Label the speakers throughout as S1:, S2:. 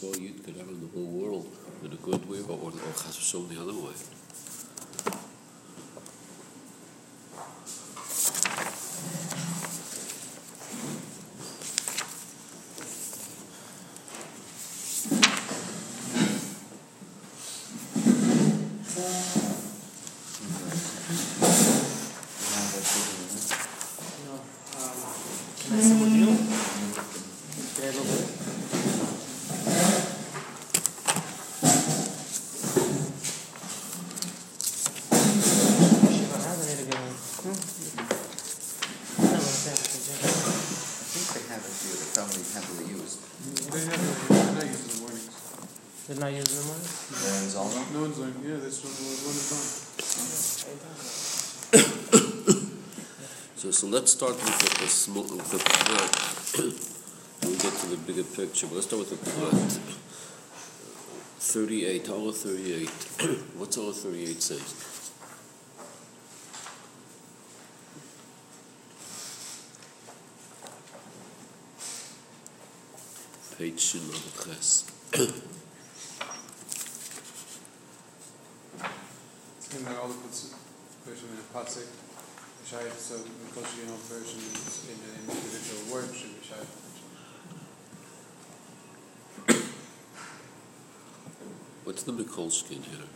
S1: small youth could have in the whole world in a good way or, or, or shown the other way.
S2: No, um, can I see what you? Can I look at it? Shiva, how do I get it? Hmm? No, what's that?
S3: I think they have a few, they're probably heavily used.
S4: They have, they're not using the warnings.
S2: Did not use the money?
S3: They're in Zalma?
S4: No one's like, yeah, that's one, one is on.
S1: So, so let's start with the, the small, the plot. we'll get to the bigger picture, but let's start with the plot. 38, Allah 38. What's Allah 38 says? Page Shin Ches.
S4: And then all the puts, in shaykh, so because you know version in an individual word should be shaykh.
S1: What's the Mikolskin here?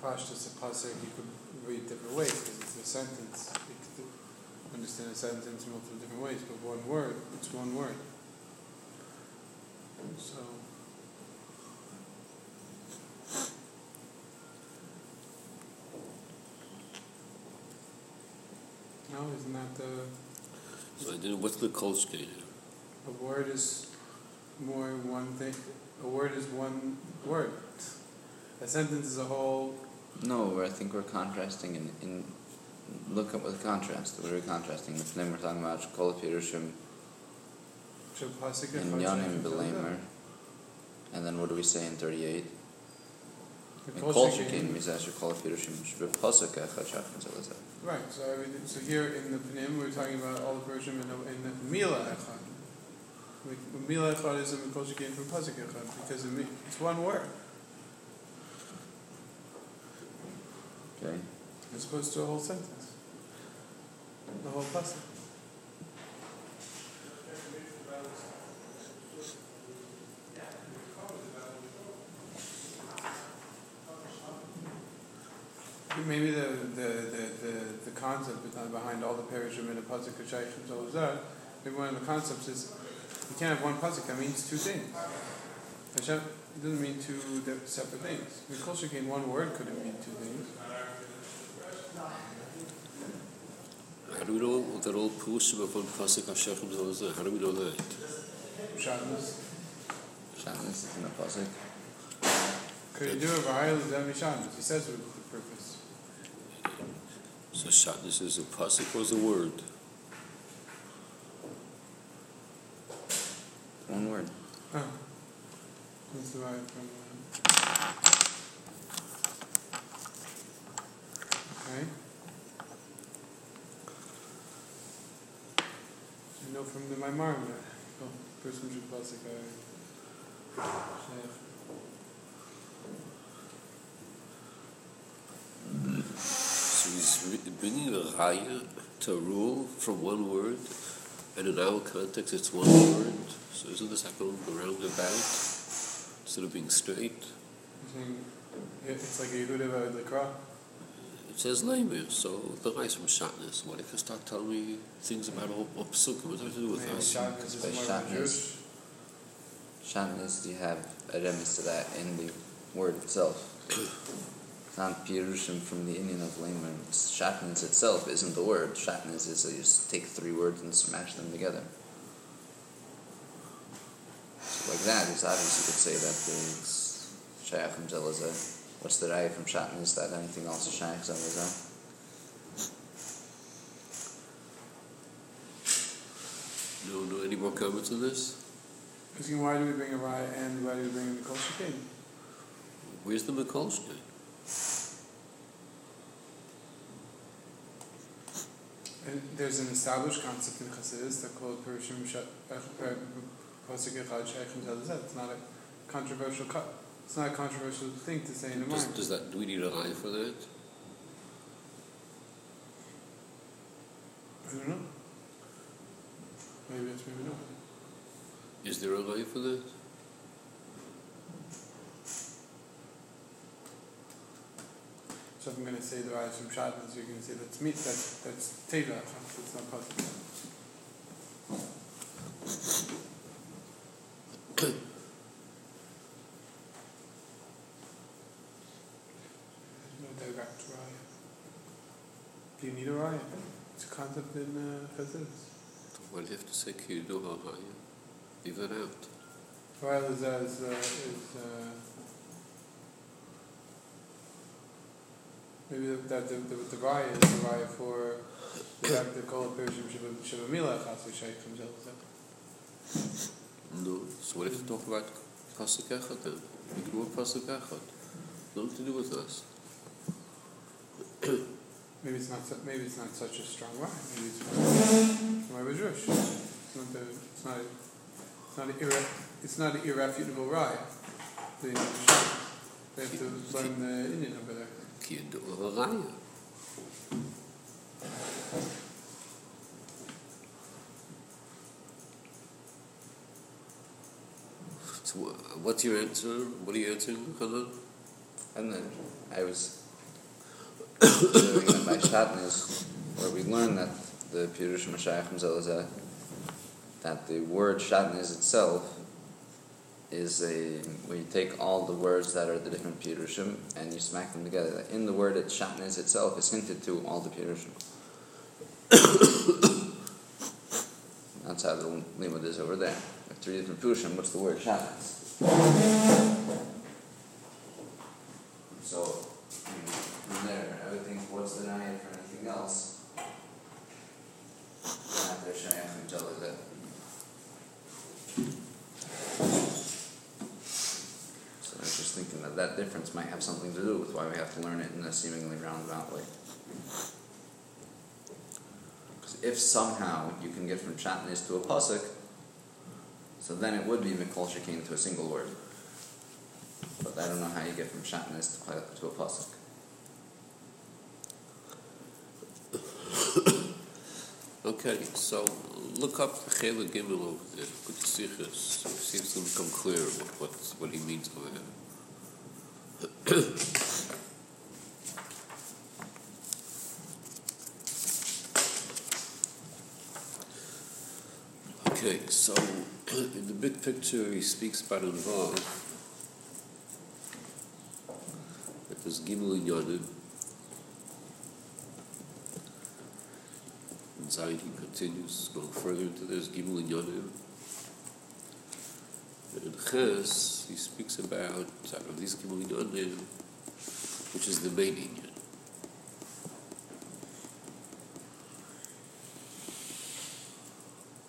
S4: Pashtus a pasuk you could read different ways because it's a sentence. You could understand a sentence in multiple different ways, but one word, it's one word. So. No, isn't that the
S1: So I didn't, what's the Kolskin here?
S4: a word is more one thing? A word is one word. A sentence is a whole
S3: No, I think we're contrasting in, in look up with contrast. What are contrasting? The name we're talking about Kol Pirushim
S4: Shel pasuk
S3: and
S4: echad
S3: Yanim Belamer. And then what do we say in thirty eight?
S4: The
S3: In
S4: kol
S3: Kol
S4: shekin-
S3: Shekin Mizash Kol Pirushim Shbe Pasuk Echad Shachim Zelazah.
S4: Right, so everything, so here in the Panim, we're talking about all the Persian in the, in the Mila Echad. Mila Echad is a Mikol Shekin from Pasuk Echad, because it's one word,
S3: Okay?
S4: as opposed to a whole sentence. The whole Pasuk. Maybe the, the, the, the, the concept behind- behind all the Perishim and the Pasuk Kashayim all of that, maybe one of the concepts is you can't have one Pasuk, that means two things. Hashem, it doesn't mean two separate things. Mikol Shekin, one word couldn't mean two things.
S1: How do we know that all Pushim of one Pasuk Hashechem Zelazah? How do we know that?
S4: Shabbos.
S3: Shabbos is in the Pasuk.
S4: Could you do it by Zemi Shabbos? He says with the purpose.
S1: So Shatnez is a Pasuk or is a word?
S3: One word.
S4: Oh. That's the right from. uh, Okay. You know from the Maimar that oh, person should pasuk uh, Sheikh.
S1: So he's re- bringing a raya to a rule from one word, and in our context it's one word. So isn't this like going around about instead of being straight?
S4: Mm-hmm. You're it- it's like a Yehuda the Kra.
S1: It says lamer, so the guy's from Shatnez. What if you start telling me things about all, all psukim? What does that have to do with
S4: Maybe
S1: us?
S4: Shabbos is
S3: By
S4: more
S3: Shabbos. You have a remes to that in the word itself. It's not Pirushim from the Indian of Lamer. Shatnez itself isn't the word. Shatnez is you just take three words and smash them together. So like that, it's obvious you could say that it's Shayachim Zelazah. What's the raya from Shatnez that anything else is Shayach Zelazah?
S1: No, no, any more comments on this?
S4: Asking why do we bring a raya and why do we bring a Mikol
S1: Where's the Mikolshka?
S4: There's an established concept in Chassidus that called Perushim uh, uh, Echad It's not a controversial It's not a controversial thing to say in a
S1: does,
S4: mind.
S1: Does that do we need a lie for that?
S4: I don't know. Maybe it's maybe not.
S1: Is there a lie for that?
S4: So if I'm going to say the rise from Shabbos, you're going to say that's meat, that's, that's Teva, that's not possible. There's no direct raya. Do you need a raya? It's a concept in uh, Chassidus.
S1: Why do you have to say Kiyudu HaHaya? Leave that out.
S4: Raya is, uh, is, uh, is uh, maybe that the, the, the, raya is the raya for the fact that Kol Perishim Shiva Mila Chasu Sheikh comes out.
S1: No. So what if you talk about Pasuk Echad then? Ignore Pasuk Echad. Nothing to do with us.
S4: Maybe it's not. Maybe it's not such a strong rye. Maybe it's from my Bajrush. It's not. The, it's not. It's not. A irre, it's not an irrefutable rye. They, they have to learn the Indian over there.
S1: Kiyudu HaHaya. So what's your answer? What are you answering, Hanan?
S3: And then I was doing that by Shatnez, where we learn that the Pirush Mashiach Zelazah, that the word Shatnez itself is a where you take all the words that are the different Pirushim and you smack them together. In the word it Shatnez itself is hinted to all the Pirushim. That's how the limud is over there. With three different Pirushim, what's the word Shatnez? So, from there, I would think, what's the name for anything else Jalazet. So I was just thinking that difference might have something to do with why we have to learn it in a seemingly roundabout way. 'Cause if somehow you can get from Shatnez to a pasuk, so then it would be Mikol Shekin to a single word. But I don't know how you get from Shatnez to, to a pasuk.
S1: Okay, so look up Chela Gimel over there. Good sichas. Seems to become clear what, what, what he means over there. Okay, so in the big picture, he speaks about involved. That there's Gimel in Yodim. And Zayin he continues, going further into this, Gimel. And in Ches, he speaks about, which is the main Inyan.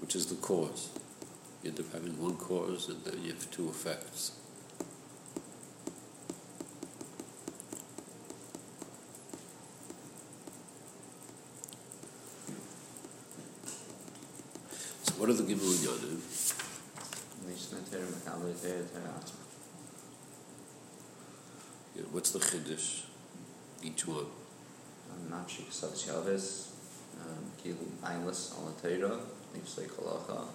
S1: Which is the cause. You end up having one cause and then you have two effects. So what are the Gimel in Yodim? Yeah, what's the Chiddush? Each one.
S3: Um, Nachik Satsyavis, Kilu um, Ailis on the Torah, Nifsei Kalacha,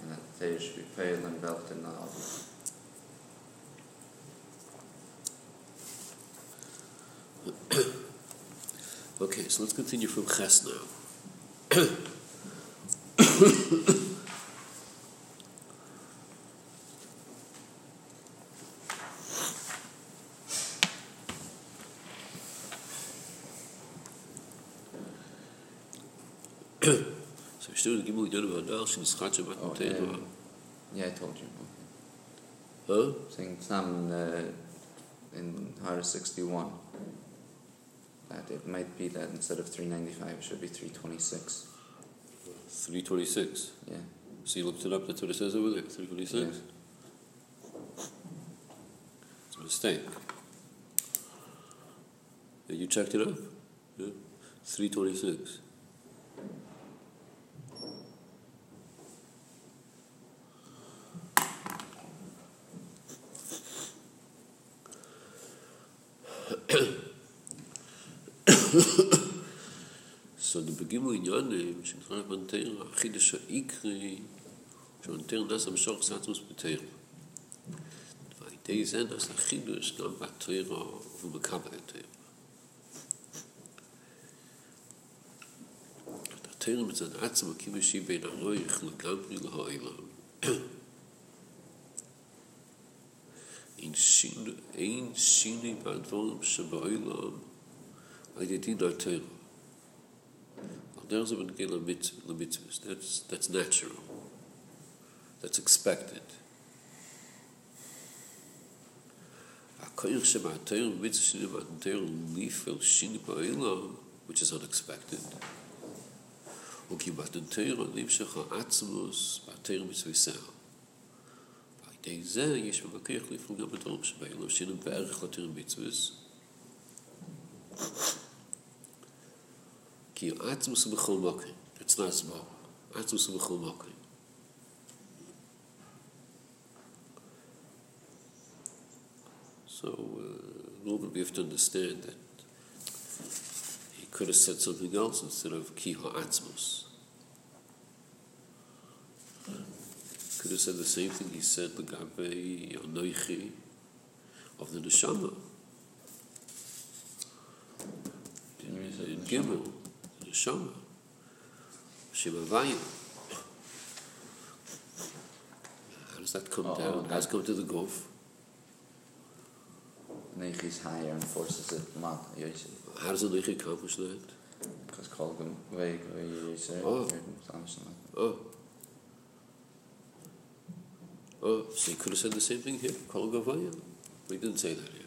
S3: and that the Torah should be paid and belt in the Avi.
S1: Okay, so let's continue from Ches now. so we did about about
S3: oh, yeah. Yeah, I told you.
S1: Huh?
S3: Saying some uh, in Hara 61 that it might be that instead of 395 it should be 326.
S1: 326?
S3: Yeah.
S1: So you looked it up, that's what it says over there, 326?
S3: Yeah.
S1: It's a mistake. You checked it up? Yeah. 326. So the begimu inyanim שנקרא בנתר, החידש העיקרי שבנתר נס המשוך סטוס בתר. ועל ידי זה נס החידוש גם בתר ובקבל התר. התר מצד עצמו כימשי בין הרויך לגמרי להעולם. אין שינוי, אין שינוי בדברים שבעולם weil die Dinder teuren. Und der ist aber nicht in der Mitzvah, in der that's, that's natural. That's expected. A koir shema teuren, mitzvah shinim at teuren, nifel shinim a ilo, which is unexpected. Und ki bat den teuren, nim shecha atzmus, ba teuren mitzvah yisera. Bei dem Zeh, יש mir wirklich lief und gab mit Rumsch, weil ich. כי עצמוס הוא בכל מקום. It's not small. עצמוס הוא בכל מקום. So, uh, normally we have to understand that he could have said something else instead of ki ha'atzmos. Could have said the same thing he said legabe anoichi of the neshama.
S3: Didn't we say
S1: In Gimel, The neshama, Shemavayim. How does that come
S3: Oh,
S1: down?
S3: okay.
S1: How does it come to the gulf?
S3: Neich is higher and forces it Yosef.
S1: How does a Neichi accomplish that?
S3: Because Kolgum, Veig, Yosef,
S1: Oh. Oh. Oh, so you could have said the same thing here. Kol Gavaya. We didn't say that here.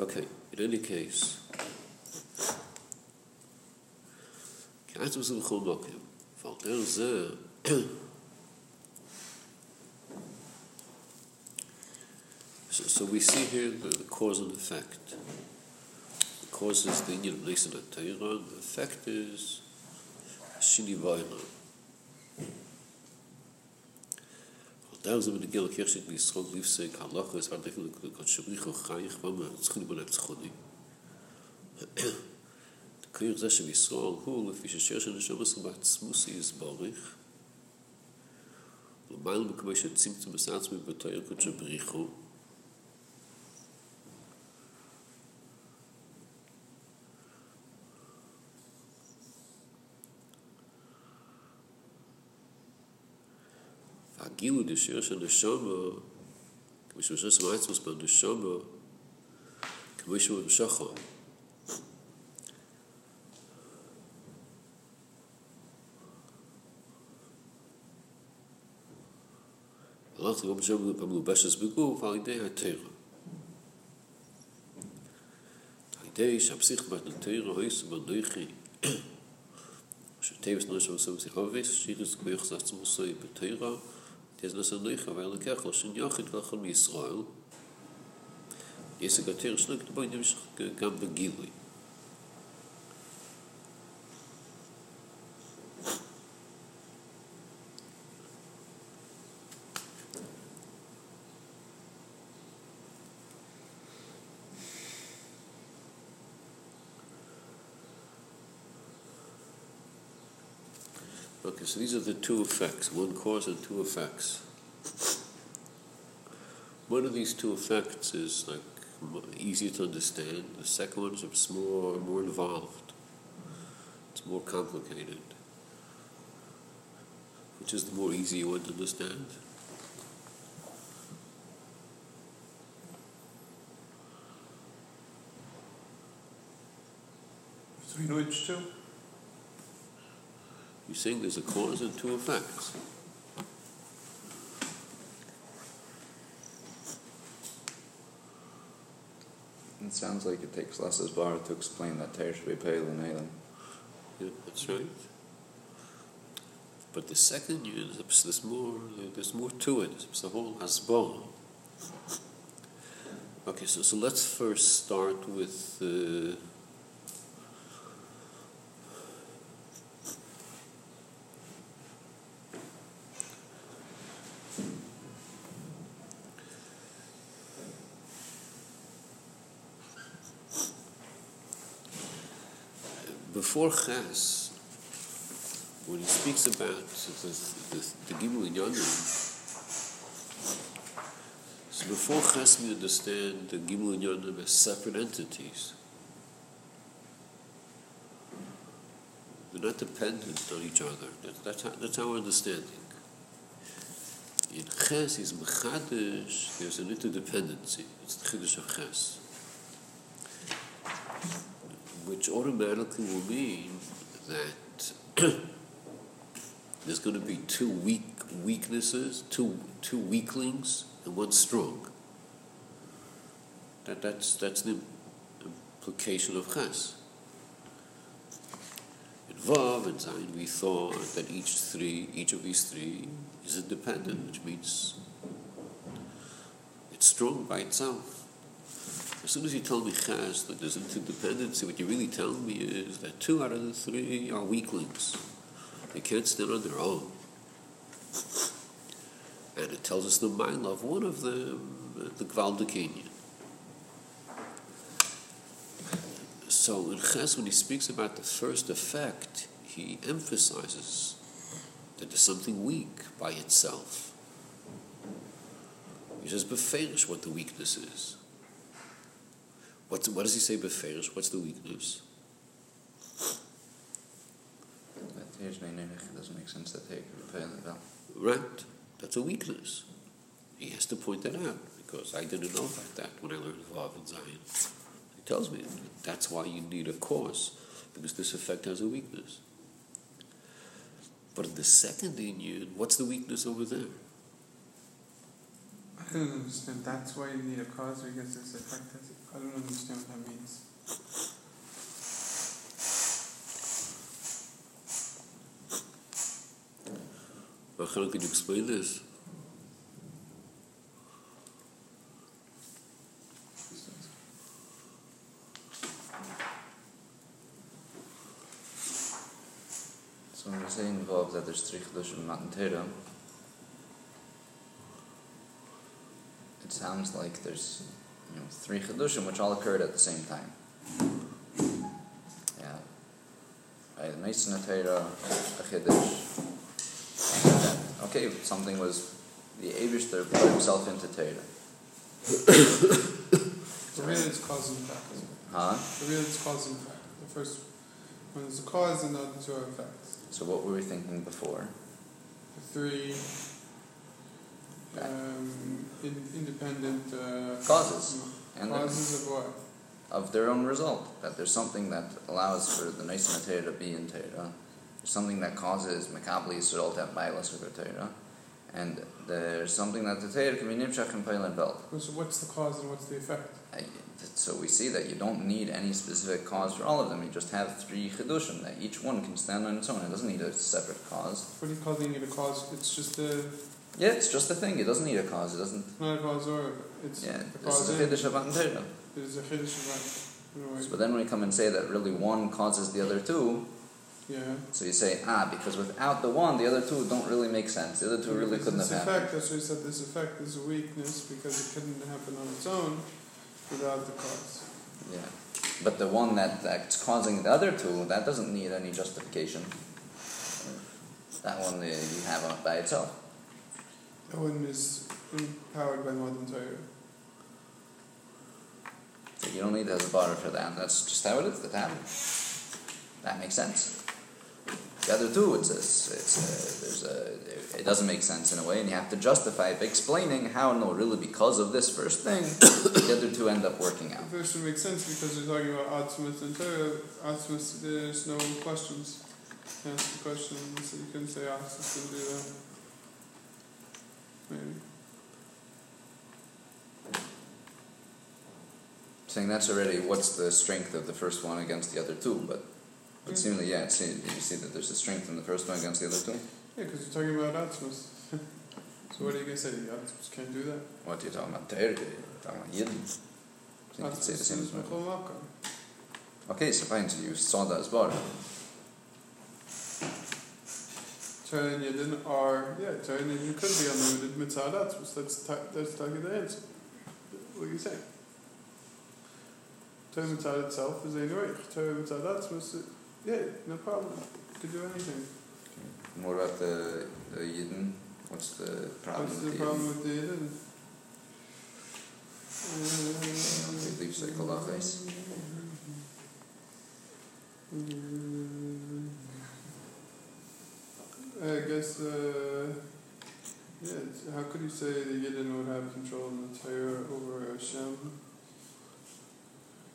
S1: Okay, in any case. כעצם זה בכל מקום. ועל דרך זה, so, so we see here the, the cause and effect. The cause is the Indian of Nisan and Tehran. The effect is Shini Vayla. דער זעמע די גילער קירש די שרוג ליפסע קאלאך איז ער דייכל קוד קאצריך חייך פאמע צכן בלעט צחודי די. קיר זע שמי שרוג הול פיש של שבת סבת סמוס איז בורח למען בקמע שצימצם בסעצמי בתויר קוד שבריחו הגיעו לשיר של נשומו, כמו שהוא שושם עצמוס בנשומו, כמו שהוא נשוכו. ‫אנחנו גם שם במלובשת בגוף ‫על ידי הטרו. ‫על ידי שהפסיך בנו טרו, ‫היס ומנוחי, ‫שטרו שלנו שם עושים פסיכובס, ‫שירס כמו זה עצמו עושה בתרע, תז נושא נויכה ואין לקח לו שן יוחד ולכל מישראל. יסק התרע שלו כתבו נמשך גם בגילוי. Okay, so these are the two effects, one cause and two effects. One of these two effects is like easier to understand. The second one is more more involved. It's more complicated. Which is the more easy one to understand?
S4: Between which two?
S1: You're saying there's a cause and two effects.
S3: It sounds like it takes less as bar to explain that Teir should be pale and Alan.
S1: Yeah, that's right. But the second unit, there's more, there's more to it. It's the whole hasbara. Okay, so, so let's first start with uh, before Ches, when he speaks about the, the, the Gimel Inyanim, so before Ches we understand the Gimel Inyanim as separate entities. They're not dependent on each other. That, that's, that's our understanding. In Ches is Mechadish, there's an interdependency. It's the Chiddush of Ches. Which automatically will mean that there's going to be two weak weaknesses, two two weaklings, and one strong. That that's that's the implication of Ches. In Vav and Zayin, we thought that each three, each of these three, is independent, which means it's strong by itself. As soon as you tell me Ches that there's interdependency, what you really tell me is that two out of the three are weaklings. They can't stand on their own. And it tells us the mind of one of them, the Gvaldikinyan. So in Ches, when he speaks about the first effect, he emphasizes that there's something weak by itself. He says beferish what the weakness is. What, what does he say beferish? What's the weakness?
S3: That here's my it doesn't make sense that take it well.
S1: Right? That's a weakness. He has to point that out because I didn't know about that when I learned Vav and Zayin. He tells me that's why you need a cause because this effect has a weakness. But in the second Indian, what's the weakness over there?
S4: I don't understand. That's why you need a cause because this effect has. I don't understand what that means.
S1: Rachel, could you explain this?
S3: So when we say involved that there's three Chidushim Matan Torah, it sounds like there's you know, three Chidushim which all occurred at the same time. Yeah. The Mason a. And uh, okay, something was, the Eibishter put himself into Torah.
S4: So really, it's cause and effect.
S3: Huh?
S4: So really, it's cause and effect. The first one is the cause, and the other two are effects.
S3: So what were we thinking before?
S4: The three um, in, independent uh,
S3: Causes. And
S4: causes of what?
S3: of their own result. That there's something that allows for the Nisan Torah to be in Torah. There's something that causes Makabli Yisrael to have Bailas of Torah. And there's something that the Torah can be Nimshach and Peilan Belt.
S4: So what's the cause and what's the effect?
S3: I- So we see that you don't need any specific cause for all of them. You just have three chidushim that each one can stand on its own. It doesn't need a separate cause.
S4: What are you calling it a cause? It's just a
S3: Yeah, it's just a thing. It doesn't need a cause. It doesn't.
S4: not a cause or it's
S3: Yeah, this
S4: cause
S3: is a chiddush of Torah.
S4: It is a chiddush of.
S3: But then when we come and say that really one causes the other two,
S4: yeah.
S3: so you say ah because without the one, the other two don't really make sense. The other two really couldn't have
S4: this
S3: happened.
S4: effect, that's why I said this effect is a weakness because it couldn't happen on its own without the cause.
S3: Yeah. But the one that, that's causing the other two, that doesn't need any justification. That one uh, you have on by itself.
S4: One is empowered by modern Torah.
S3: So you don't need to have a bar for that. That's just how it is. That happened. That makes sense. The other two, it's a, it's a, there's a, it doesn't make sense in a way, and you have to justify it by explaining how, no, really because of this first thing, the other two end up working out.
S4: The first one makes sense because we're talking about Atzmus and Torah. Atzmus, there's no questions. Ask the question, so you can say Atzmus and do that. Maybe.
S3: Saying that's already what's the strength of the first one against the other two, but but
S4: Mm.
S3: seemingly, yeah, see, you see that there's a strength in the first one against the other two?
S4: Yeah, because you're talking about Atzmus. so what are you going to say? Atzmus can't do that?
S3: What are you talking about? Torah? You're talking about Yidden? I think you'd say the same as
S4: is
S3: me.
S4: Mechol Malka.
S3: Okay, so fine, so you saw that as bar.
S4: And Yidden are, yeah, and Yidden could be unlimited mitzvah Atzmus. That's, that's talking the answer. What are you saying? Torah mitzvah itself is a Noach. Torah Atzmus Yeah, no problem. Could do anything.
S3: What about the, the Yidden? What's the problem
S4: What's
S3: with
S4: the
S3: the
S4: problem with the Yidden?
S3: They leave Sheikh Halachais.
S4: I guess, uh, yeah, it's- how could you say the Yidden would have control in the Torah over Hashem?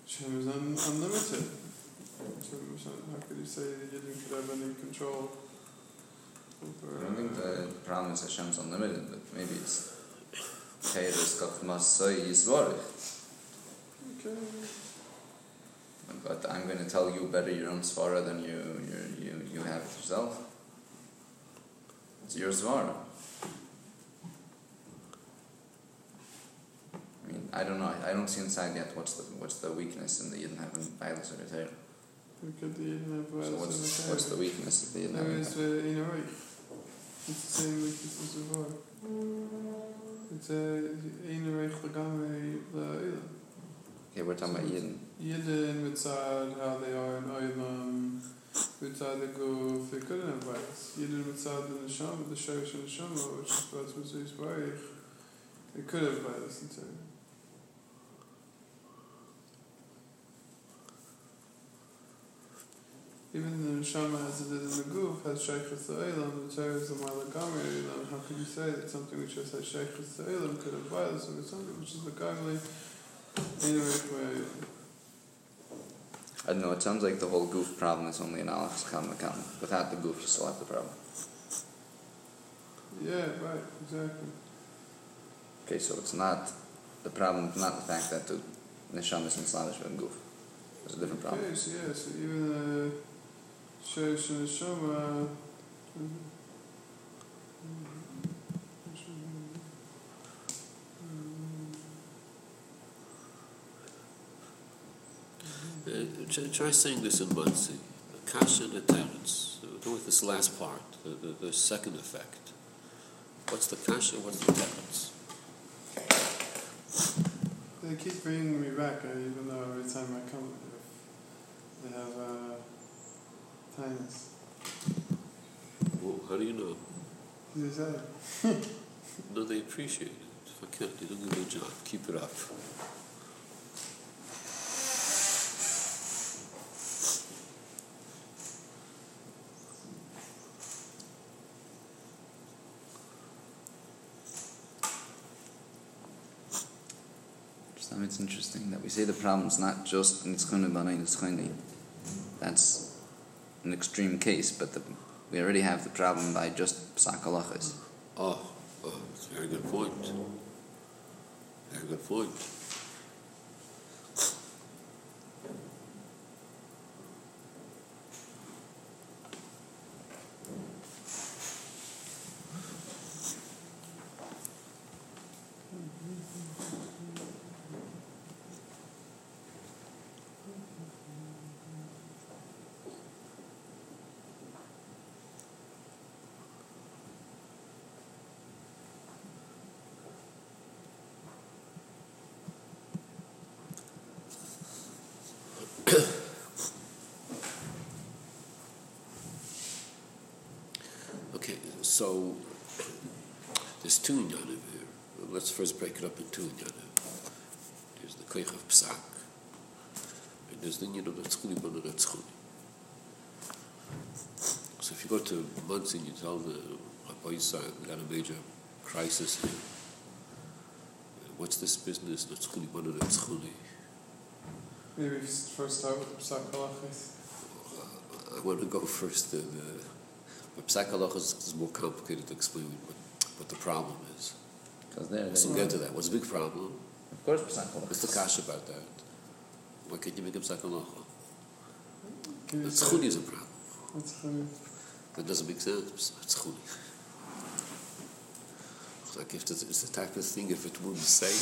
S4: Hashem is un- unlimited. Hashem is un- how could you say the Yidden could have any control over
S3: I don't think the problem is Hashem's unlimited, but maybe it's Teres Kachmasai Yisvarich.
S4: Okay.
S3: But I'm going to tell you better your own svara than you you you, you have it yourself. It's your svara. I don't know. I, I don't see inside yet what's the what's the weakness in the Yidden having violence or.
S4: How could the Yidden have
S3: So
S4: violence
S3: what's
S4: in the
S3: what's the weakness of the Yidden having?
S4: is uh, in a way. It's the same weakness as before. It's a in a way legamre la'ila.
S3: Okay, we're talking about Yidden.
S4: Yidden mitzad how they are in Olam, mitzad the guf, they couldn't have violence. Yidden mitzad the neshama, the and neshama, which is what's Mitzvah's barich, they could have violence in Torah. Even the neshama as it is in the guf has shaykhus to Olam, the Torah is the malagamri. How could you say that something which has shaykhus to Olam could have violence over something which is the gamli in a way
S3: I don't know. It sounds like the whole guf problem is only an Alex Kam Makam. Without the guf, you still have the problem.
S4: Yeah, right, exactly.
S3: Okay, so it's not the problem. is Not the fact that the neshama is misladish with guf. It's a different problem.
S4: Yes, yes, even the The Shoma.
S1: Uh, try, try saying this in Muncie. Kasha and Terence. Uh, Go with this last part, the, the, the second effect. What's the Kasha, what's the Terence?
S4: They keep bringing me back, uh, even though every time I come, they have uh, tinnitus.
S1: Well, how do you know?
S4: They say,
S1: No, they appreciate it. If I can't, you do a good job. Keep it up.
S3: So it's interesting that we say the problem's not just nitzchuni b'nai nitzchuni. That's an extreme case, but the, we already have the problem by just halachas.
S1: Oh, oh, that's a very good point. Very good point. Okay, so there's two inyanim here. Let's first break it up in two inyanim. There's the koich of psak, and there's the inyan of netzchuni b'no netzchuni. So if you go to and you tell the Rabbi Yisrael, we got a major crisis here. What's this business, netzchuni b'no netzchuni?
S4: maybe you first start with the Psak Halachis.
S1: Uh, I want to go first. The, the, uh, but Psak Halacha is, is more complicated to explain what, what the problem is.
S3: Because there,
S1: So we'll get to that. What's the big problem?
S3: of course, psak
S1: What's the
S3: halachas.
S1: kash about that? Why can't you make a Psak Halacha?
S4: Can you
S1: The
S4: say-
S1: Tzchuni is a problem.
S4: What's the
S1: That doesn't make sense. Tzchuni. It's like if it's, it's the type of thing, if it wouldn't say it,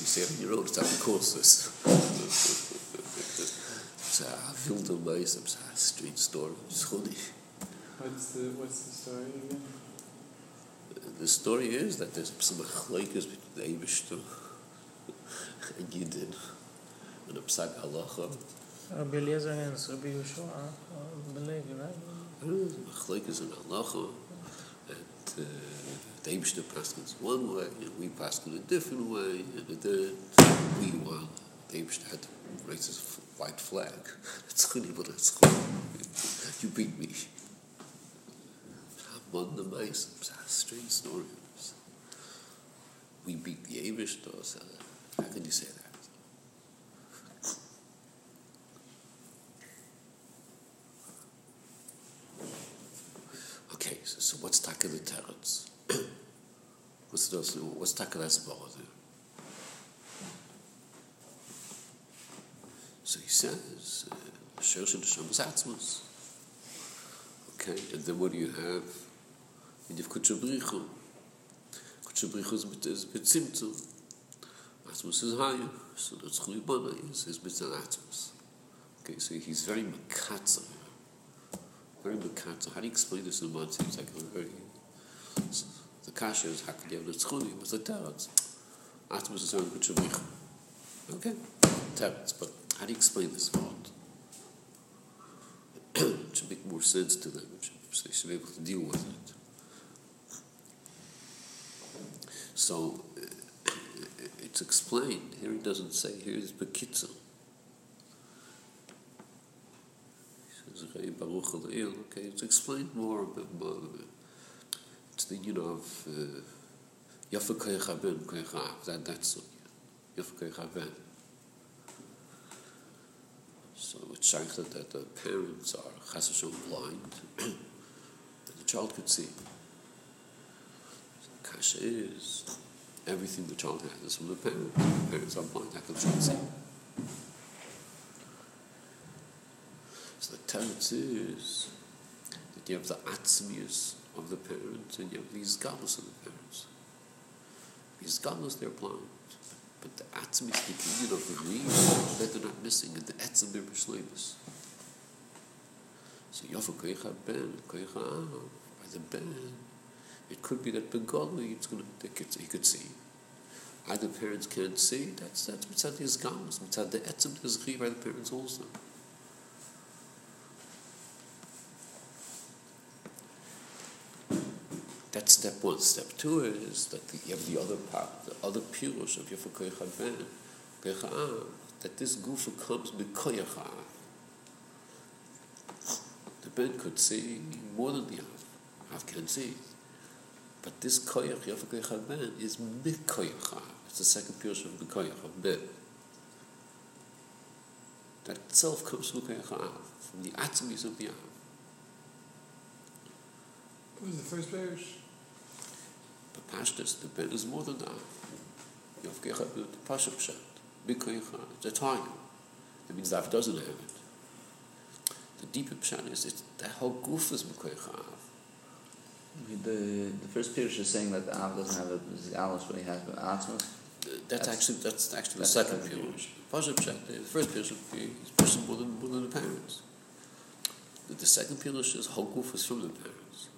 S1: you say it on your own, it's like courses. It's a wilde meis, it's a strange story. Tzchuni.
S4: What's the what's the story again?
S1: The story is that there's some machlekes between the Eibishter and Yidden and a psak halacha.
S2: Rabbi Eliezer against Rabbi Yeshua, believe you, right?
S1: Machlek is an halacha, and uh, the Eibishter passes one way, and we pass in a different way, and then we won. The Eibishter had to raise his white flag. It's chuni, but it's chuni. You beat me. The mice, it's a strange story. We beat the Eibishter, so how can you say that? Okay, so, so what's taka the teretz? what's the what's taka the asbara? So he says, Shirsh and Hashem. Okay, and then what do you have? And you have Kutchabrichu. Kutchabrichu is bit is bit simtum. Atzmas is higher, so that's Chulibana is is bit Atzmas. Okay, so he's very makatzer. Very makatzer. How do you explain this in the mind? Seems like a very the kasha is can you have the teretz? Atzmas is only Kutchabrichu. Okay, teretz, but how do you explain this thought? it should make more sense to them. It so they should be able to deal with it. So uh, it's explained. Here he doesn't say. Here is Bekitza. He says, "Rei Baruch Elil." Okay, it's explained more. But more it's the you know of Yafa Koyach Ben that's Yafa Koyach Ben. So it's shaykh that, the parents are chas blind, that the child could see. Kasha is everything the child has is from the parents. The parents are blind, how can the child? So the teretz is that you have the atzmius of the parents and you have these galus of the parents. These galus, they're blind. But the atzmi is the union of the real that they're not missing, and the etzim they're b'shleimus. So yofa koicha ben, koicha av, by the ben, it could be that begoli, it's gonna, they could, he could see. Either parents can't see, that's that's mitzad his gamas, mitzad the etzim is by the parents also. That's step one. Step two is that the, you have the other part, the other pirush of Ben, Koyach that this gufa comes b'koyach The Ben could see more than the Av. Av can see. But this koyach, Yofa Koyach Ben, is mikoyach It's the second pirush of b'koyach of Ben. That itself comes from Koyach from the atomies of the Av.
S4: What was the first parish?
S1: But Pashtas, the Ben is more than that. Yof Kecha, the Pasha Pshat, Bikoyecha, the time. It means that doesn't have it. The deeper Pshat is it's, the whole goof is Bikoyecha.
S3: The the first Pirush is saying that the Av doesn't have a Alice, but he has Atzmas.
S1: That's,
S3: That's-
S1: actually that's actually the
S3: that's
S1: second
S3: the second
S1: Pirush. Pshat, the first Pirush would be he's pushing more than, more than the parents. The, the second Pirush is whole goof is from the parents.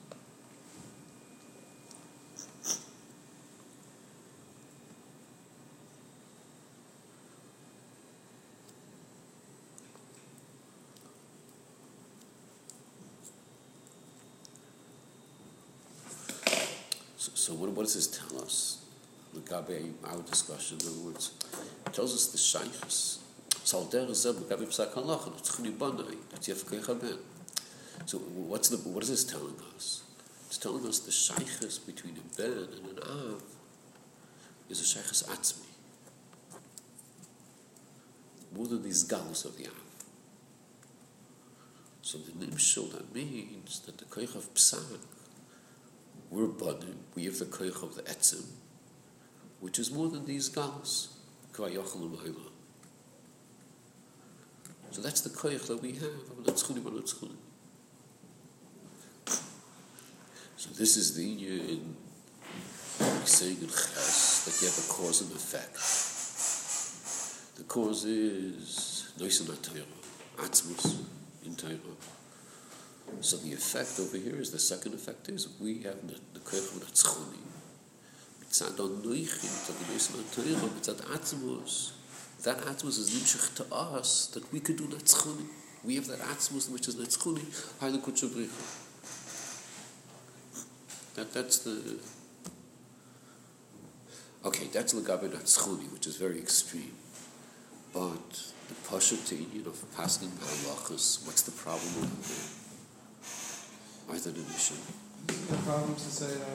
S1: So, what, what does this tell us? Gabe, our discussion, in other words, it tells us the shaykhs. So what's the what is this telling us? It's telling us the shaykhs between a ben and an av is a shaykhs atzmi. More than these galus of the av. So the nimshul that means that the koich of psak we're banim, we have the koich of the etzim, which is more than these galus. So that's the koich that we have. So this is the in saying in Ches that you have a cause and effect. The cause is Noisim Atayra, Atzmus in Torah. So the effect over here is the second effect is we have the the koich of the tzchoni. Mitzad anoichim, mitzad noisim Atayra, mitzad Atzmus, that Atzmus is nimshach to us that we could do Netzchuni. We have that Atzmus which is Netzchuni, Haile Kutchabricha. That, that's the. Okay, that's Lagabe Netzchuni, which is very extreme. But the Pashut Indian of passing halachas, what's the problem with that? Either the mission.
S4: The problems to say that.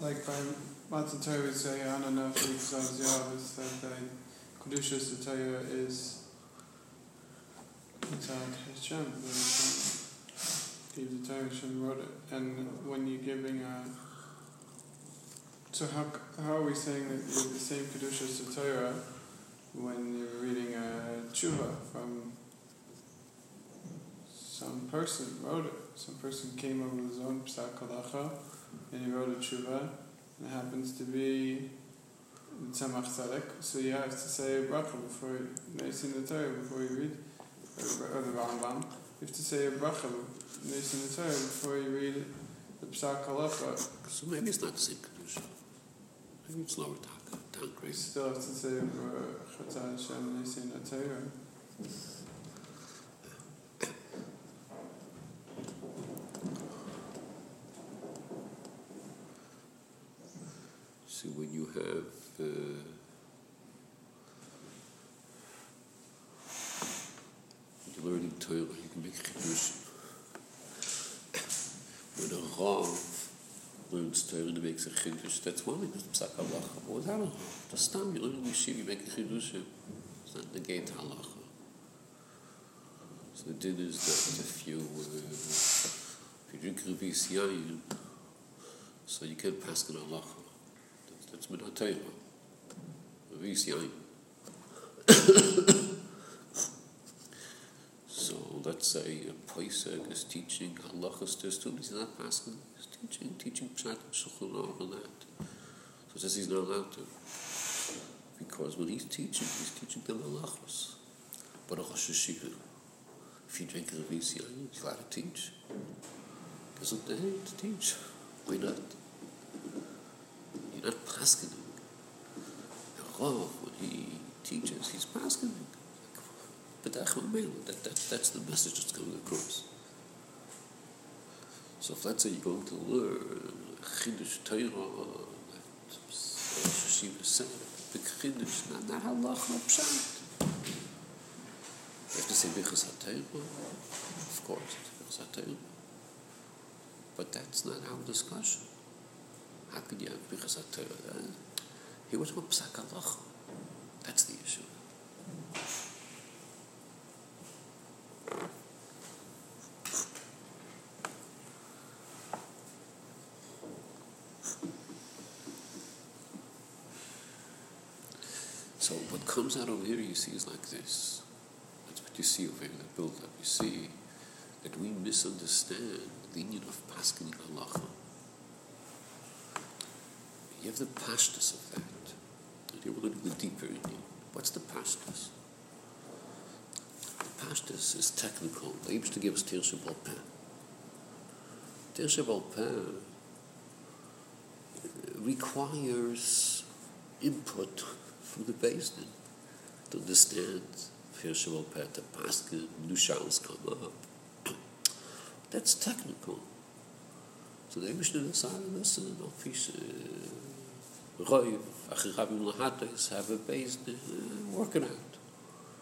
S4: Like by Torah we say that the Kedushas the Torah is Mitzad Hashem. that the Torah Hashem wrote it. And when you're giving a so how, how are we saying that you're the same Kedushas to Torah when you're reading a tshuva from some person wrote it. Some person came up with his own psak halacha, and he wrote a tshuva, and it happens to be tzemach tzedek. So you have to say a bracha before you, Nesin the Torah before you read, or, or the Rambam. You have to say a bracha Nesin the Torah before you read the psak halacha.
S1: So maybe it's not the same Kedusha. Maybe it's lower down,
S4: You still have to say Chatzah Hashem Nesin the Torah.
S1: See, when you have uh, you're learning Torah, you can make chidushim. When a Rav learns Torah and makes a chidush, that's one thing, that's psak halacha. But without a Rav, the stam, you learn yeshiva, you make a chidushim. It's not negate halacha. So the din is that if you, uh, if you drink revis yayin, so you can't pass an halacha. That's, minat Torah. Revis yayin. So let's say a Poiseg is teaching halachas to a student, he's not passing, he's teaching, teaching Pshat and Shulchan and that. So says he's not allowed to. Because when he's teaching, he's teaching them halachas. But a Rosh Yeshiva, if you drink a yayin, he's allowed to teach. Gives him the hand to teach. Why not? You're not paskening. The Rav, when he teaches, he's paskening. But that, that, that's the message that's coming across. So if let's say you're going to learn Chiddush Torah, Hashiva said, big Chiddush, not, not halach, pshat. You have to say Birchas HaTorah, of course, Birchas HaTorah. But that's not our discussion. How could you Birchas HaTorah? Uh, He was about Psak Halacha. That's the issue. So what comes out over here, you see, is like this. That's what you see over here in the build-up. You see that we misunderstand the union of Paskin Halacha. You have the pashtus of that. Here we're going to go deeper in it. What's the pashtus? The pashtus is technical. They used to give us Torah Shebal Peh. Torah Shebal Peh requires input from the basin to understand Torah Shebal Peh, the Paskin, new showers come up. That's technical. Decided, listen, no fish, Roiv, Achirabim Lahates, have a base, uh, work it out.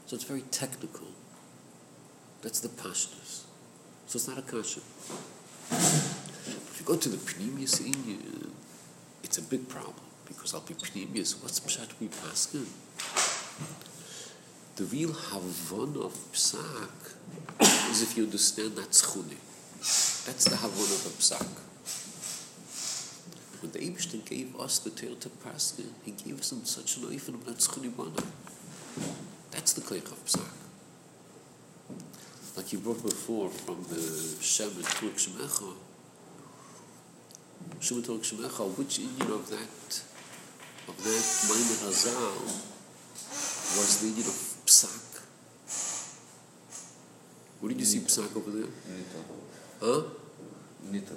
S1: So it's very technical. That's the pashtus. So it's not a kasha. If you go to the Pnimius Inyan, it's a big problem because I'll be Pnimius. What's Pshat we paskin? The real Havon of Psak is if you understand that Tzchuni. That's the Havon of a Psak. When the Eibishter gave us the Torah to Paskin, he gave us in such an oifen of that Tzchuni Bana. That's the Kleich of Psak. Like you brought before from the Shemen Turak Shemecha, Shemen Turak Shemecha, which Indian of that, of that Maimon Hazal was the Indian of Psak? Where did you see Psak over there?
S3: Nito.
S1: Huh?
S3: Nito.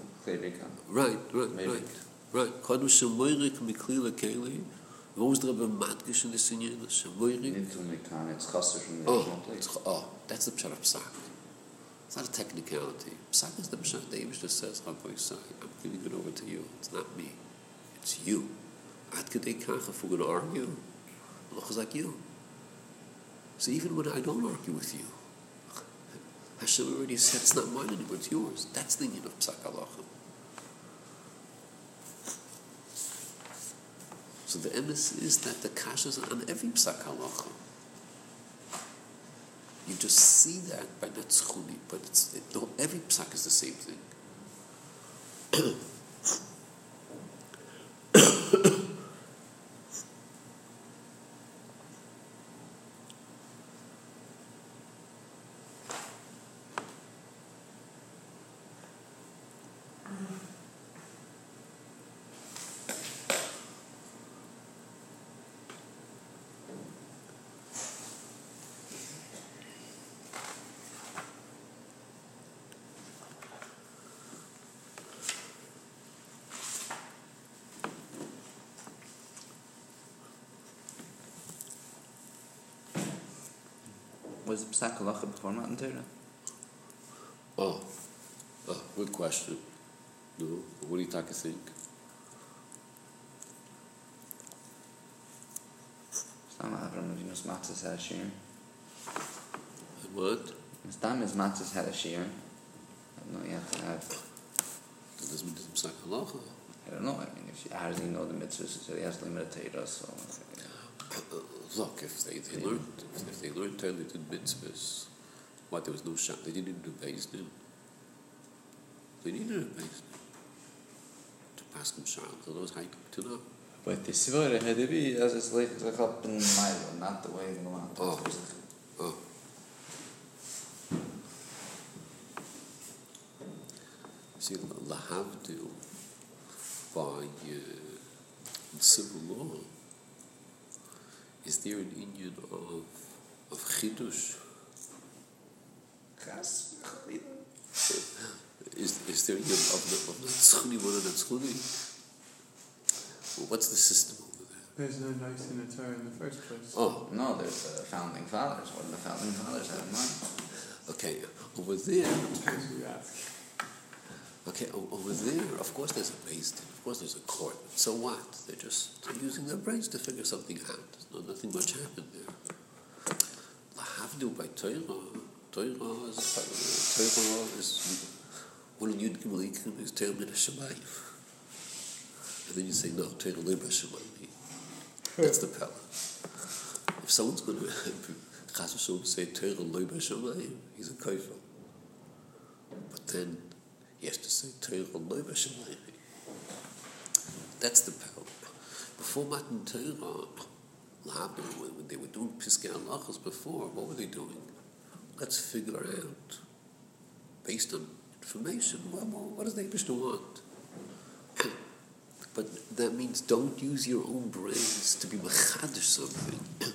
S1: Right, right,
S3: Maybe.
S1: right. Right. Kadu shemoirik mikli lekeli, What was the Rebbe Madgish in this inyan? Shamoyri?
S3: Into Mekan, it's chaser from the
S1: Oh,
S3: original place.
S1: oh, that's the pshat of psak. It's not a technicality. Psak is the pshat. The Abish just says, I'm giving it over to you. It's not me. It's you. Ad kedei kach, if we're going to argue, look like you. So even when I don't argue with you, Hashem already said it's not mine anymore, it's yours. That's the need of psak halacha. So the emes is that the kashas on every psak halacha. You just see that by that schuli, but it's it, every psak is the same thing.
S3: Was the Psak Halacha before Matan Torah?
S1: Oh, oh, good question. No, what do you talk think?
S3: Stam Avram Avinu's Matzahs had a shir.
S1: What?
S3: Stam his Matzahs had a shir. I don't know, you have to have,
S1: That doesn't mean it's psak halacha.
S3: I don't know, I mean, if how does he know the mitzvahs? So he has limited Torah, so.
S1: Uh, Look, if they, they learned, if, if they learned Torah, they did mitzvahs. What, there was no shot, they didn't do Din. They needed a Din. To pass them shot, how you come to know?
S3: But the Sivora had to be as it's like, up in Milo, not the way in the mountains.
S1: Oh. Oh. See, lahavdil by uh, civil law is there an union of of chidush?
S3: Chas,
S1: Is is there a union of the of the tzchuni one and the tzchuni? Well, what's the system over there?
S4: There's no nice in the Torah in the first place.
S1: Oh,
S3: No, there's the founding fathers. What did the founding fathers have in mind?
S1: okay. Over there,
S4: As you ask.
S1: Okay, over there, of course there's a base, of course there's a court. So what? They're just using their brains to figure something out. No, nothing much happened there. Lahavdu by Torah, Torah is Torah is one of Yud Gimel Ikim is Torah min Hashemayim. And then you say no, Torah lo Hashemayim. That's the power. If someone's going to Chas v'sholom say Torah lo Hashemayim, he's a kofer. But then say Torah. That's the power. Before Matan Torah, when they were doing Piskei Halachas before, what were they doing? Let's figure out, based on information, what, what, does the Eibishter want? but that means don't use your own brains to be machadish something.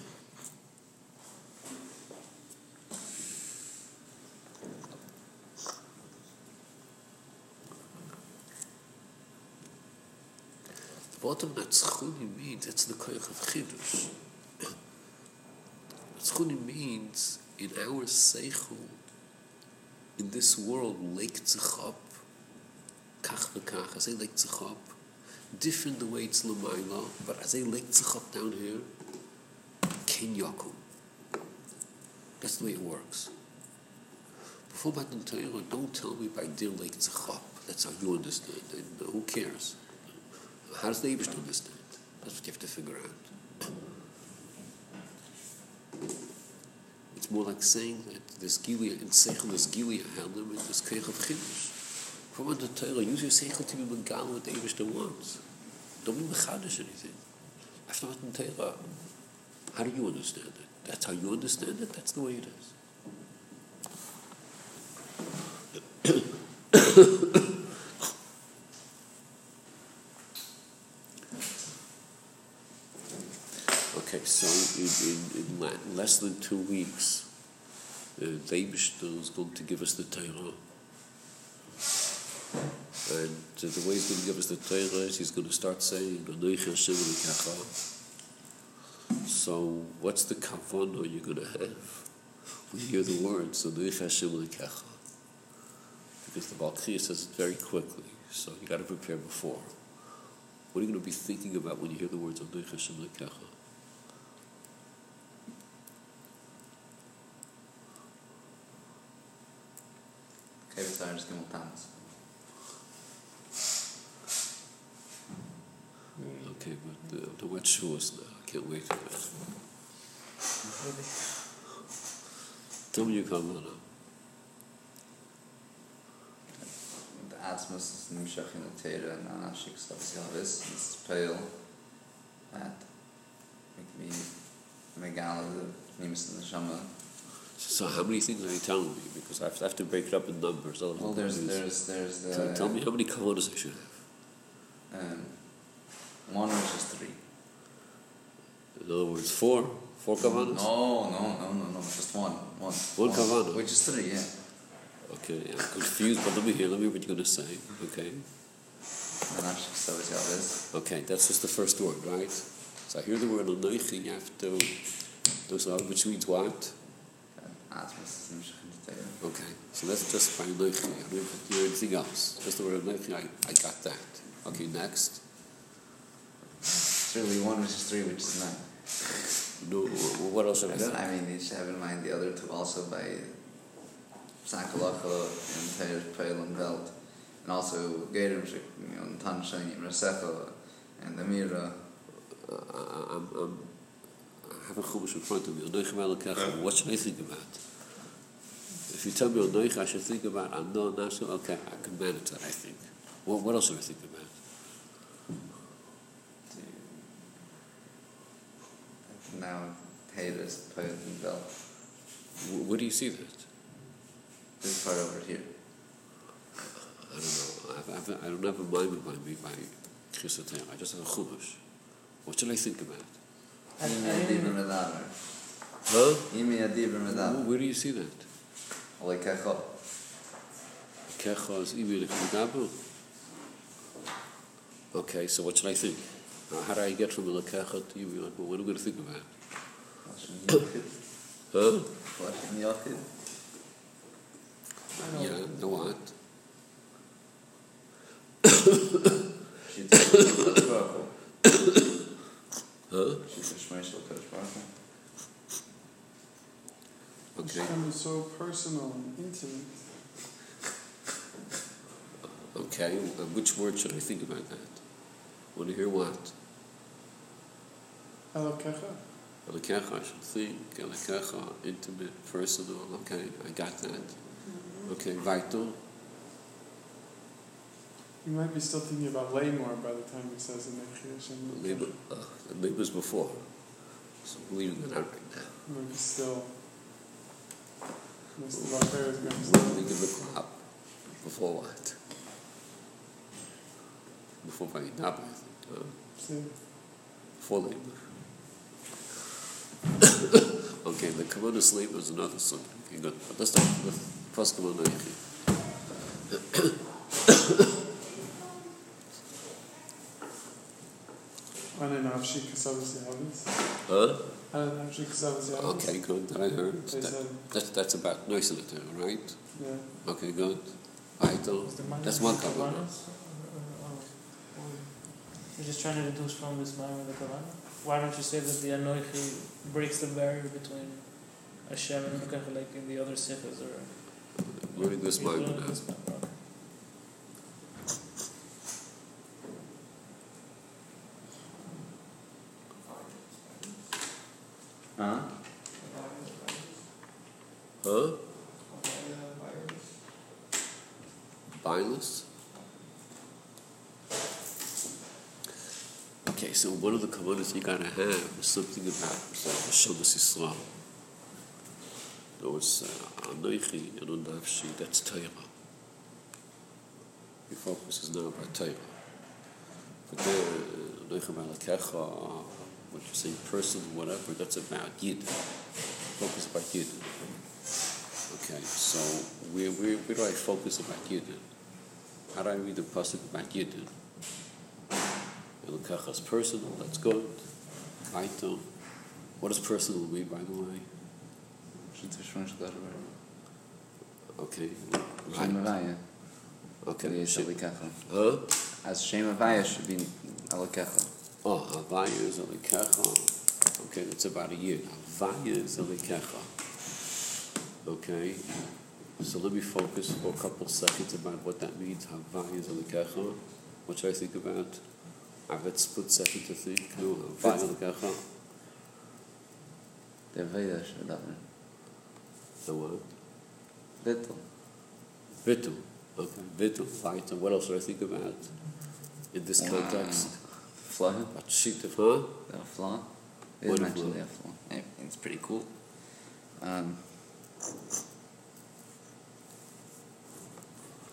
S1: Bottom that tzchuni means it's the koich of chidush. tzchuni means in our seichel, in this world, lake tzachop, kach v'kach, as I lake tzachop, different the way it's l'mayla, but as I lake tzachop down here, ken yakum. That's the way it works. Before Matan Torah, don't tell me by dear lake tzachop. That's how you understand it. Who cares? The Abish understand? That's what you have to figure out. It's more like saying that this Gilia, in Seichel, this Gilia Helim, and this Keich of Chiddush. From the Torah, use your Seichel to be Megal what the Abish wants. Don't be Mechadish anything. After Matan Torah, how do you understand it? That's how you understand it? That's the way it is. So in, in, in less than two weeks, uh, the Eibishter is going to give us the Torah. And uh, the way he's going to give us the Torah is he's going to start saying. So, what's the kavana you're going to have when you hear the words? Because the Balkriya says it very quickly, so you got to prepare before. What are you going to be thinking about when you hear the words Anuich Hashem Lekecha?
S3: Kevin Tyler's Gimel Tamas.
S1: Okay, but the, the wet shoes. Uh, I can't wait for that.
S2: Maybe.
S1: Tell me you your kavana. Uh.
S3: The Atzmus is Nimshach in the Torah and Anashik Stavs Yavis. It's pale that can be Megala, the Nimis and the Shama.
S1: So, how many things are you telling me? Because I have, I have to break it up in numbers.
S3: Well, there's there's there's the
S1: So tell me how many kavanas I should have.
S3: um, one which is three.
S1: In other words, four, four kavanas.
S3: No, no, no, no, no, just one, one.
S1: One kavana.
S3: Which is three, yeah.
S1: Okay, I'm confused, but let me hear. Let me hear what you're going to say. Okay,
S3: Anashik Stavs Yavis.
S1: okay, that's just the first word, right? So I hear the word anoichi. You have to. Which means what?
S3: Atzmus is Nimshach in Torah.
S1: Okay, so that's just by anoichi. I don't hear anything else. Just the word anoichi. I, I got that. Okay, next.
S3: It's really one which is three, which is nine.
S1: No, what else should I
S3: I don't. I mean, you should have in mind the other two also by Sakalacha and Teir Peil and Belt, and also Gerim, you know, Tanshani, Rasecha, and Amira.
S1: Uh, I- I'm, I'm, I have a chumash in front of me. Anoichi Melech What should I think about? If you tell me Anoichi, I should think about Ano Nasu. Okay, I can manage that. I think. What, what else should I think about?
S3: Now Teir is Peil and Belt.
S1: Where do you see that?
S3: This part over here.
S1: I don't know. I, have, I don't have a mind by me by Chesed I just have a chumash. What should I think about? Huh? Where do you see that? Okay, so what should I think? How do I get from the lekecha to imi? Like, What am going to think about? Huh? Yeah, the what? Huh?
S3: Shitz Shmeish Kodesh Baruch
S1: Okay.
S4: Hashem so personal and intimate.
S1: Okay, uh, which word should I think about that? Want to hear what?
S4: Elokecha.
S1: Elekecha, I should think. Elekecha, intimate, personal. Okay, I got that. Okay, vital.
S4: You might be still thinking about Lamor by the time he says in the.
S1: Maybe, uh, maybe it was before. So I'm leaving it out right now.
S4: Maybe still. Most of our prayers going to
S1: Think
S4: still.
S1: of the crop. Before what? Before Vayinab, I think.
S4: See,
S1: Before labor. okay, the Kavanah labor is another subject. Okay, good. But let's start with first Kavanah
S4: Ananavshi Kasavas Yavis.
S1: Huh?
S4: Ananavshi Kasavas Yavis.
S1: Okay, good. That I heard.
S4: They
S1: That,
S4: said,
S1: that's, that's about noise in it, right?
S4: yeah.
S1: Okay, good. Vital.
S2: is the minor
S1: That's one
S2: the
S1: Kavanah.
S2: Kavanas? Or- or- or- You're just trying to deduce from this minor the Kavana? Why don't you say that the Anoichi breaks the barrier between Hashem and Mekach like in the other sikhs or
S1: Learning this
S2: You're
S1: mind
S2: learning this Maimon, okay.
S3: Huh?
S1: Huh? Bineless? Okay, you gotta have something about Hashemas Yisrael. In other words, Anoichi and Onavshi, that's Torah. Your focus is now about Torah. But then, Anoichi Malakecha, what you say, person, whatever, that's about Yid. Focus about Yid. Okay, so where, where, where do I focus about Yidden? How do I read the pasuk about Yidden? Elokachas personal, that's good. Item. What does personal mean, by the way?
S3: Should the Shmuel should go to
S1: Okay. Right. Okay.
S3: Yes,
S1: Shem-
S3: Alikecha.
S1: Huh?
S3: As Shem Havaya should be Alikecha.
S1: Oh, Havaya is Alikecha. Okay, that's about a year. Havaya is Alikecha. Okay. So let me focus for a couple seconds about what that means. Havaya is Alikecha. What should I think about? I have a split second to think. No, Havaya is Alikecha.
S3: Der Veda should have been.
S1: The what?
S3: Little.
S1: Vittel. Okay, Vittel, weiter. What else should I think about in this context?
S3: Flaw.
S1: What sheet of, huh?
S3: A flaw. It is
S1: a
S3: actually a. Yeah, It's pretty cool. Um,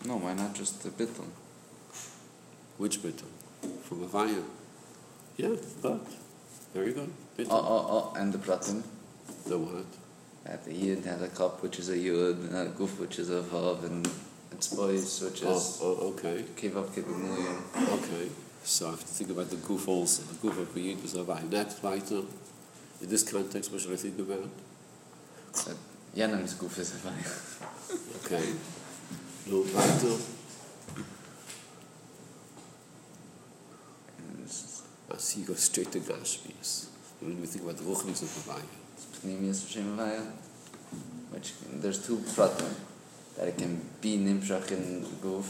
S3: no, why not just the Bittel?
S1: Which Vittel? From a Havaya. Yeah, but very good. Vittel.
S3: Oh, oh, oh, and the Pratim.
S1: The what?
S3: That the Yid has a cup which is a Yud, and a Guf which is a Vav, and it's boys which
S1: Oh,
S3: is
S1: oh, okay,
S3: Kivav Kibimuyim.
S1: okay. So I have to think about the goof also. The goof of Yid is Havaya. Next, weiter. In this context, what should I think about?
S3: Jenem's Guf is a Vav.
S1: Okay. No, weiter.
S3: And it's
S1: I see you go straight to Gashmis. You don't even think about the Ruchnis of Havaya.
S3: Pnimius of Shem Havaya, which there's two Pratim. That it can be Nimshach in Guf.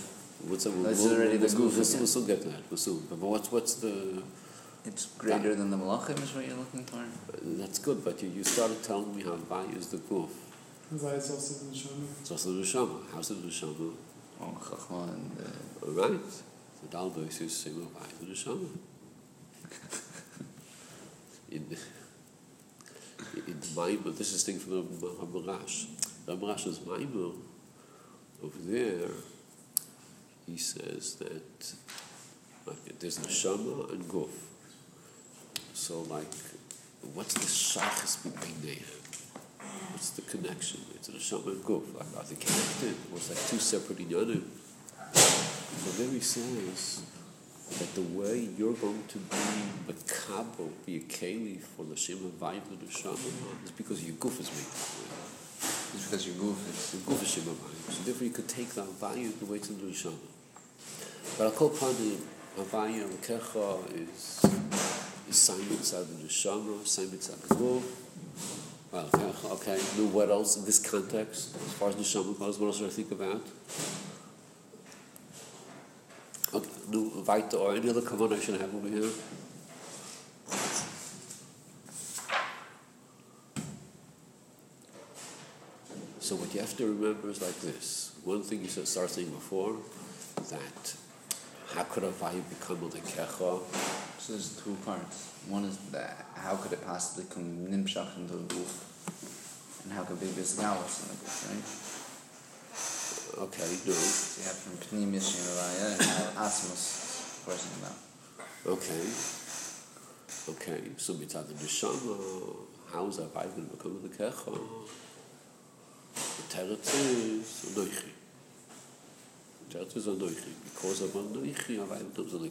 S1: What's up?
S3: That's already the
S1: we'll,
S3: goof
S1: We'll,
S3: again.
S1: we'll still get to that. We'll soon. But what's what's the?
S3: It's greater than the Malachim is what you're looking for?
S1: That's good. But you, you started telling me how Havaya is the goof.
S5: Weil es also the Neshama.
S1: It's also the neshama. How's the neshama?
S3: Oh, Chachma and uh,
S1: All right. The Dalbos is saying Havaya the neshama. in in Maimon, this is thing from. The Hamarash's Maimon over there. He says that okay, there's neshama and guf. So, like, what's the shaykhs between them? What's the connection? It's a neshama and guf. Like, are they connected? Or it's like two separate inyanim? So there he says that the way you're going to be a kabo, be a keli for the Shem Havayim and neshama is because your guf is made that way.
S3: it's because your Guf is.
S1: The guf is Shem Havayim. So therefore you could take that Havayim the way to the neshama. But I'll call upon the Havayim and Kecha is is sign inside the neshama, sign inside the guf. Well, Kecha, okay. Now what else in this context, as far as neshama goes, what else should I think about? Nu weiter or any other command I have over here? So what you have to remember is like this. One thing you said, start saying before, that how could a vayu become a lekecha?
S3: So there's two parts. One is that how could it possibly come Nimshach into the Guf? And how could be Bisgawas in the right?
S1: okay, do.
S3: Sie you have from Pneumis and Raya and you have Asmus, of course.
S1: Okay. Okay, so we talk to Dishan, how is that by the Territz of the Kecho? The durch, the Doichi. The Territus and because of the Doichi, the Bible to the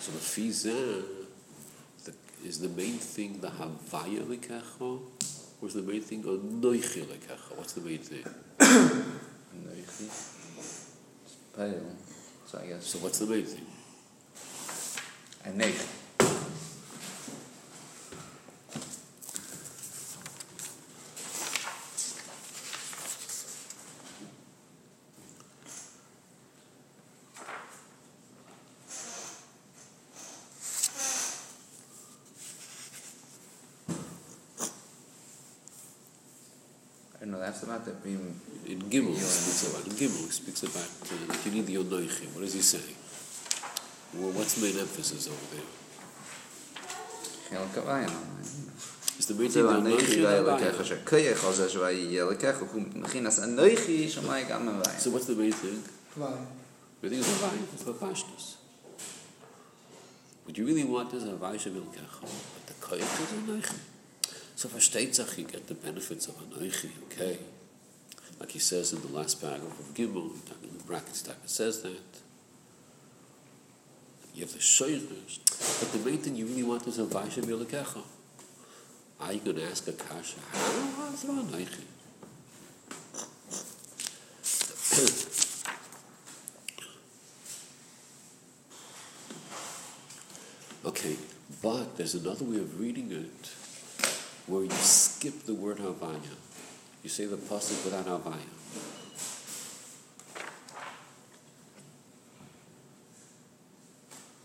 S1: So the Fizan, is the main thing, the Havaya of the or is the main thing anoichi lekecha? What's the main thing?
S3: Oh, and the Yichid. It's pale. So I guess.
S1: So what's the main thing?
S3: And Neich. and that's not the beam.
S1: In Gimel, he speaks about, in Gimel, it speaks about, uh, you need the what does he say? Well, what's the main emphasis over there?
S3: Chilk Avayim,
S1: Is the main thing that
S3: Yonoichim
S1: is about?
S3: Yeah,
S1: the
S3: Koyach, also, as well, you the Gam Avayim.
S1: So what's the main thing?
S5: Avayim.
S1: The main thing is Avayim, it's Vapashtus. What you really want is Avayim, Shomai, Gam But the Koyach is Yonoichim. So versteht sich, you get the benefits of anoichi, okay? Like he says in the last paragraph of Gimel, in the brackets, type it says that. You have the shayrish. But the main thing you really want is a vaisha v'yalakecha. Are you going to ask a kasha? How is it on Neichi? Okay, but there's another way of reading it where you skip the word Havaya. You say the pasuk without Havaya.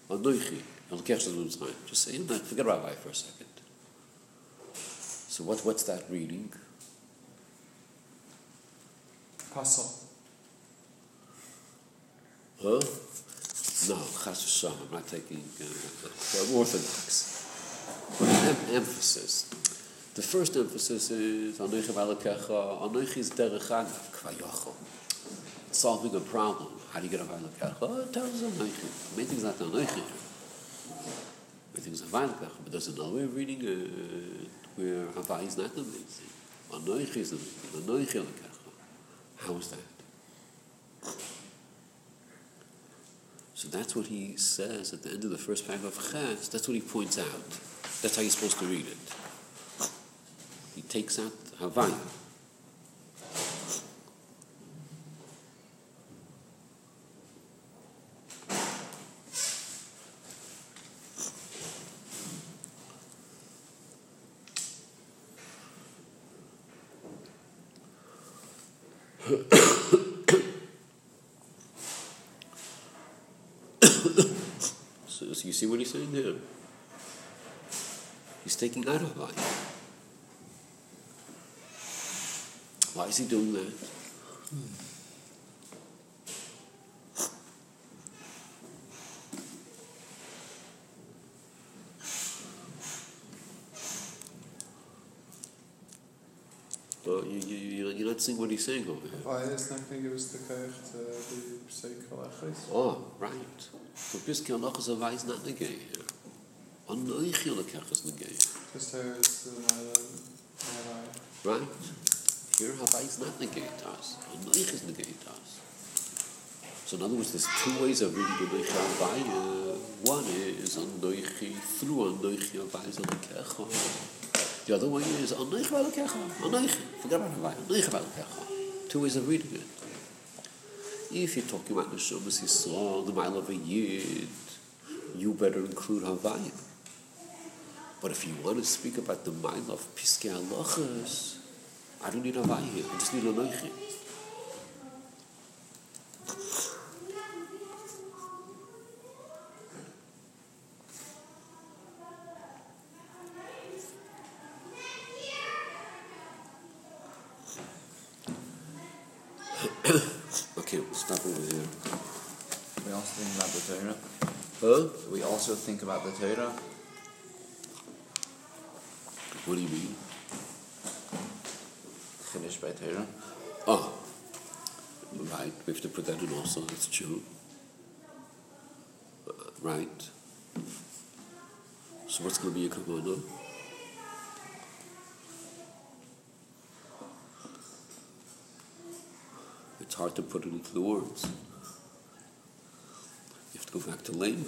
S1: Anoichi, Elkesh. Just say, forget about Havaya for a second. So what, what's that reading?
S4: Puzzle.
S1: Huh? No, Chas. I'm not taking uh, the Orthodox. But em- emphasis. The first emphasis is Anoichi v'Alakecha. Anoichi is derech agav. Solving a problem. How do you get a v'Alakecha? Oh, it tells Anoichi. Main thing is not the Anoichi. Main thing is a v'Alakecha. But there's another way of reading it where Havai is not the main thing. Anoichi is the main thing. Anoichi. How is that? So that's what he says at the end of the first paragraph of Ches. That's what he points out. That's how you're supposed to read it. He takes out Havaya. So, so you see what he's saying there? He's taking out Havaya. Why is he doing that? Well, you, you, you, you're not seeing what he's saying over here.
S4: Why is not going to the koyach to be say?
S1: Oh, right. So Piske Halach is a wise not negay here. Anoichi Lekech is negay.
S4: Just how it's the Mala.
S1: Right? Here Havai is not negate us. Anoich is negate us. So in other words, there's two ways of reading Anoich Havai. Uh, one is Anoichi through Anoichi Havai is Alekecha. The other way is Anoich Alekecha. Anoich. Forget about Havai. Anoich Alekecha. Two ways of reading it. If you're talking about Neshamas Yisrael, the mile of a Yid, you better include Havaya. But if you want to speak about the mile of Piskei Halachas, I don't need Havaya here. I just need a Anoichi. Okay, we'll stop over here.
S3: We also think about the Torah.
S1: Huh?
S3: We also think about the Torah.
S1: What do you mean?
S3: Chiddush Torah.
S1: Oh, right. We have to put that in also. That's true. Uh, right. So what's going to be a kavanah? It's hard to put it into the words. You have to go back to Lame.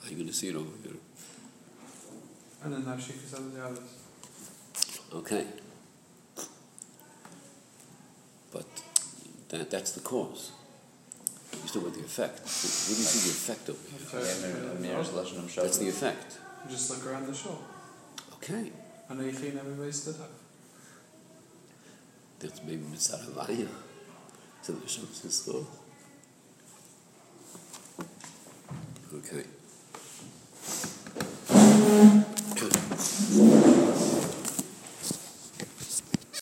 S1: How are you going to see it over here?
S4: And then Nashik is the others.
S1: Okay. But that, that's the cause. You still with the effect. What do you see the effect over here?
S4: After-
S3: Yeah, Mir's Lashon Hashem.
S1: That's the effect.
S4: Just look around the shul.
S1: Okay.
S4: And Eichin, everybody stood up.
S1: That's maybe Mitzvah Havaya. So the Shem says so. Okay.